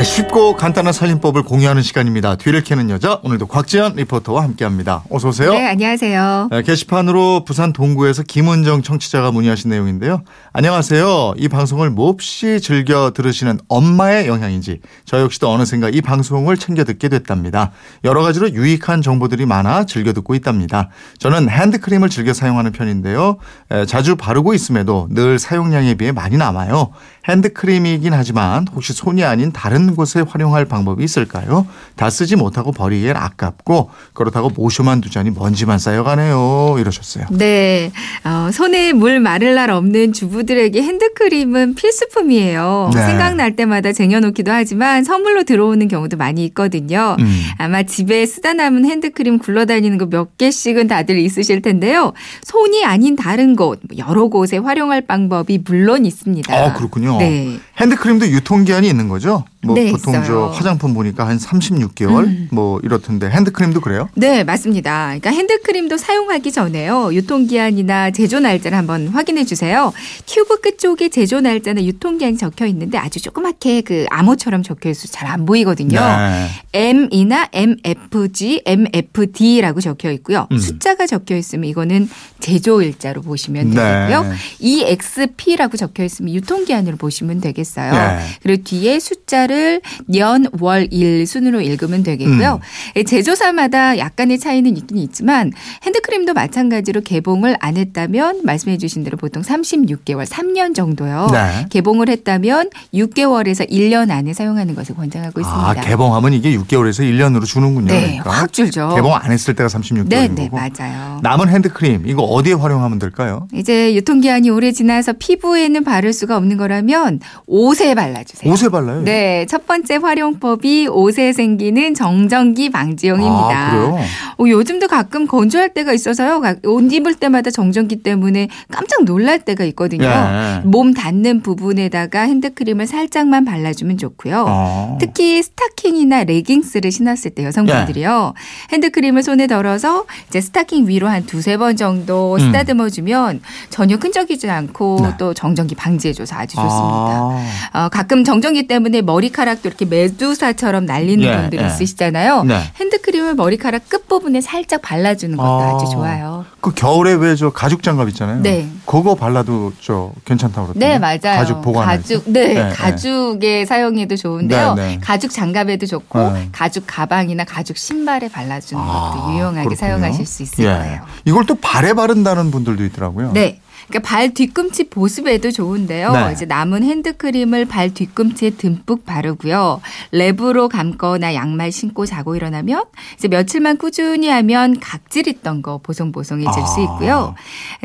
네, 쉽고 간단한 살림법을 공유하는 시간입니다. 뒤를 캐는 여자 오늘도 곽지연 리포터와 함께합니다. 어서 오세요. 네, 안녕하세요. 네, 게시판으로 부산 동구에서 김은정 청취자가 문의하신 내용인데요. 안녕하세요. 이 방송을 몹시 즐겨 들으시는 엄마의 영향인지 저 역시도 어느샌가 이 방송을 챙겨 듣게 됐답니다. 여러 가지로 유익한 정보들이 많아 즐겨 듣고 있답니다. 저는 핸드크림을 즐겨 사용하는 편인데요. 에, 자주 바르고 있음에도 늘 사용량에 비해 많이 남아요. 핸드크림이긴 하지만 혹시 손이 아닌 다른 곳에 활용할 방법이 있을까요? 다 쓰지 못하고 버리기엔 아깝고 그렇다고 모셔만 두자니 먼지만 쌓여가네요. 이러셨어요. 네, 어, 손에 물 마를 날 없는 주부들에게 핸드크림은 필수품이에요. 네. 생각날 때마다 쟁여놓기도 하지만 선물로 들어오는 경우도 많이 있거든요. 음. 아마 집에 쓰다 남은 핸드크림 굴러다니는 거 몇 개씩은 다들 있으실 텐데요. 손이 아닌 다른 곳, 여러 곳에 활용할 방법이 물론 있습니다. 아, 그렇군요. 네. 핸드크림도 유통기한이 있는 거죠? 뭐 네, 보통 저 있어요. 음. 화장품 보니까 한 36개월 뭐 이렇던데 핸드크림도 그래요? 네, 맞습니다. 그러니까 핸드크림도 사용하기 전에요. 유통기한이나 제조 날짜를 한번 확인해 주세요. 튜브 끝 쪽에 제조 날짜나 유통기한이 적혀 있는데 아주 조그맣게 그 암호처럼 적혀 있어서 잘 안 보이거든요. 네. M이나 MFG, MFD라고 적혀 있고요. 음. 숫자가 적혀 있으면 이거는 제조 일자로 보시면 네. 되고요. EXP라고 적혀 있으면 유통기한으로 보시면 되겠어요. 네. 그리고 뒤에 숫자를 년, 월, 일 순으로 읽으면 되겠고요. 음. 제조사마다 약간의 차이는 있긴 있지만 핸드크림도 마찬가지로 개봉을 안 했다면 말씀해 주신 대로 보통 36개월, 3년 정도요. 네. 개봉을 했다면 6개월에서 1년 안에 사용하는 것을 권장하고 있습니다. 아, 개봉하면 이게 6개월에서 1년으로 주는군요. 네, 그러니까. 확 줄죠. 개봉 안 했을 때가 36개월인 네, 네, 거고. 맞아요. 남은 핸드크림 이거 어디에 활용하면 될까요? 이제 유통기한이 오래 지나서 피부에는 바를 수가 없는 거라면 옷에 발라주세요. 옷에 발라요? 네, 첫 번째 활용법이 옷에 생기는 정전기 방지용입니다. 아, 그래요? 어, 요즘도 가끔 건조할 때가 있어서요. 가- 옷 입을 때마다 정전기 때문에 깜짝 놀랄 때가 있거든요. 예. 몸 닿는 부분에다가 핸드크림을 살짝만 발라주면 좋고요. 어. 특히 스타킹이나 레깅스를 신었을 때 여성분들이요. 예. 핸드크림을 손에 덜어서 이제 스타킹 위로 한 두세 번 정도 음. 쓰다듬어 주면 전혀 끈적이지 않고 네. 또 정전기 방지해줘서 아주 좋습니다. 아. 어, 가끔 정전기 때문에 머리카락 도 이렇게 메두사처럼 날리는 예, 분들이 예. 있으시잖아요. 네. 핸드크림을 머리카락 끝부분에 살짝 발라주는 것도 아. 아. 주 좋아요. 그 겨울에 왜 저 가죽 장갑 있잖아요. 네. 그거 발라도 저 괜찮다고 그러던데. 네, 맞아요. 가죽 보관할 때. 가죽, 네, 네, 가죽에 사용해도 좋은데요. 네, 네. 가죽 장갑에도 좋고 네. 가죽 가방이나 가죽 신발에 발라주는 것도 아, 유용하게 그렇군요. 사용하실 수 있을 예. 거예요. 이걸 또 발에 바른다는 분들도 있더라고요. 네. 그러니까 발 뒤꿈치 보습에도 좋은데요. 네. 이제 남은 핸드크림을 발 뒤꿈치에 듬뿍 바르고요. 랩으로 감거나 양말 신고 자고 일어나면 이제 며칠만 꾸준히 하면 각질 있던 거 보송보송해질 수 아. 있고요.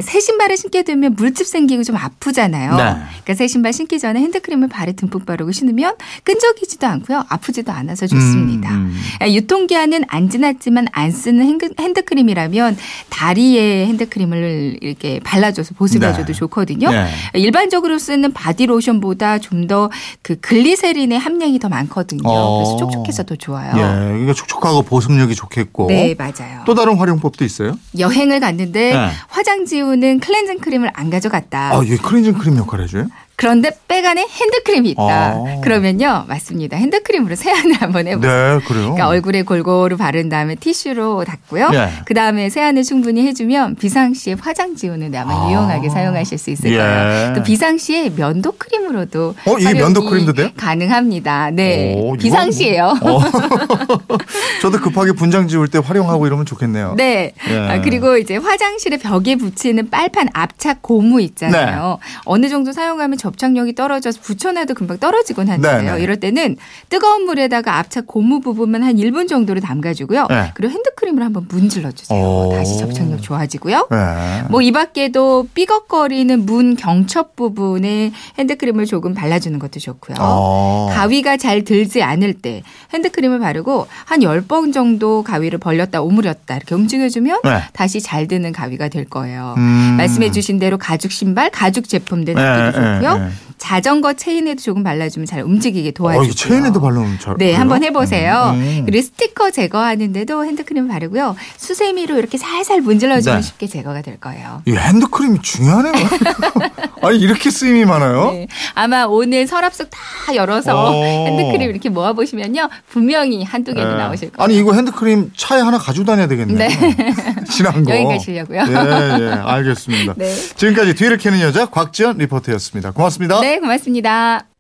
새 신발을 신게 되면 물집 생기고 좀 아프잖아요. 네. 그러니까 새 신발 신기 전에 핸드크림을 발에 듬뿍 바르고 신으면 끈적이지도 않고요. 아프지도 않아서 좋습니다. 음, 음. 아, 유통기한은 안 지났지만 안 쓰는 핸드- 핸드크림이라면 다리에 핸드크림을 이렇게 발라줘서 보습해줘도 네. 좋거든요. 네. 일반적으로 쓰는 바디로션보다 좀 더 그 글리세린의 함량이 더 많거든요. 어. 그래서 촉촉해서 더 좋아요. 예, 이게 촉촉하고 보습력이 좋겠고. 네, 맞아요. 또 다른 활용법도 있어요? 여행을 갔는데 네. 화장 지우는 클렌징 크림을 안 가져갔다. 아, 이게 클렌징 크림 역할 해줘요? 그런데 백 안에 핸드크림이 있다. 아. 그러면요, 맞습니다. 핸드크림으로 세안을 한번 해보세요. 네, 그래요. 그러니까 얼굴에 골고루 바른 다음에 티슈로 닦고요. 네. 그 다음에 세안을 충분히 해주면 비상시에 화장 지우는 데 아마 아. 유용하게 사용하실 수 있을 예. 거예요. 또 비상시에 면도 크림으로도 어, 이게 면도 크림도 돼요? 가능합니다. 네, 오, 비상시에요. 어. 저도 급하게 분장 지울 때 활용하고 이러면 좋겠네요. 네. 예. 아, 그리고 이제 화장실에 벽에 붙이는 빨판 압착 고무 있잖아요. 네. 어느 정도 사용하면 접착력이 떨어져서 붙여놔도 금방 떨어지곤 하는데요. 네, 네. 이럴 때는 뜨거운 물에다가 압착 고무 부분만 한 1분 정도를 담가주고요. 네. 그리고 핸드크림을 한번 문질러 주세요. 오. 다시 접착력 좋아지고요. 네. 뭐이 밖에도 삐걱거리는 문 경첩 부분에 핸드크림을 조금 발라주는 것도 좋고요. 어. 가위가 잘 들지 않을 때 핸드크림을 바르고 한 10번 정도 가위를 벌렸다 오므렸다 이렇게 움직여주면 네. 다시 잘 드는 가위가 될 거예요. 음. 말씀해 주신 대로 가죽 신발, 가죽 제품 들 네, 닦기도 네, 좋고요. 네. 자전거 체인에도 조금 발라주면 잘 움직이게 어, 도와주고요. 이 체인에도 바르면 잘. 네, 그래요? 한번 해보세요. 음. 그리고 스티커 제거하는데도 핸드크림 바르고요. 수세미로 이렇게 살살 문질러주면 네. 쉽게 제거가 될 거예요. 이 핸드크림이 중요하네요. 아니 이렇게 쓰임이 많아요? 네, 아마 오늘 서랍 속 다 열어서 오. 핸드크림 이렇게 모아 보시면요. 분명히 한두 개도 네. 나오실 거예요. 아니 이거 핸드크림 차에 하나 가지고 다녀야 되겠네요. 네. 진한 거. 여행 가시려고요? 예, 예, 알겠습니다. 네. 지금까지 뒤를 캐는 여자 곽지연 리포터였습니다. 고맙습니다. 네, 고맙습니다.